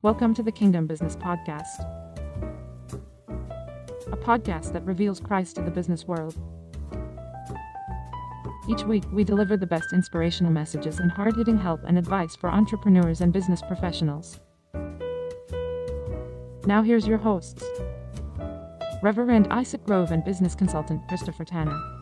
Welcome to the Kingdom Business Podcast, a podcast that reveals Christ to the business world. Each week, we deliver the best inspirational messages and hard hitting help and advice for entrepreneurs and business professionals. Now, here's your hosts Reverend Isaac Grove and business consultant Christopher Tanner.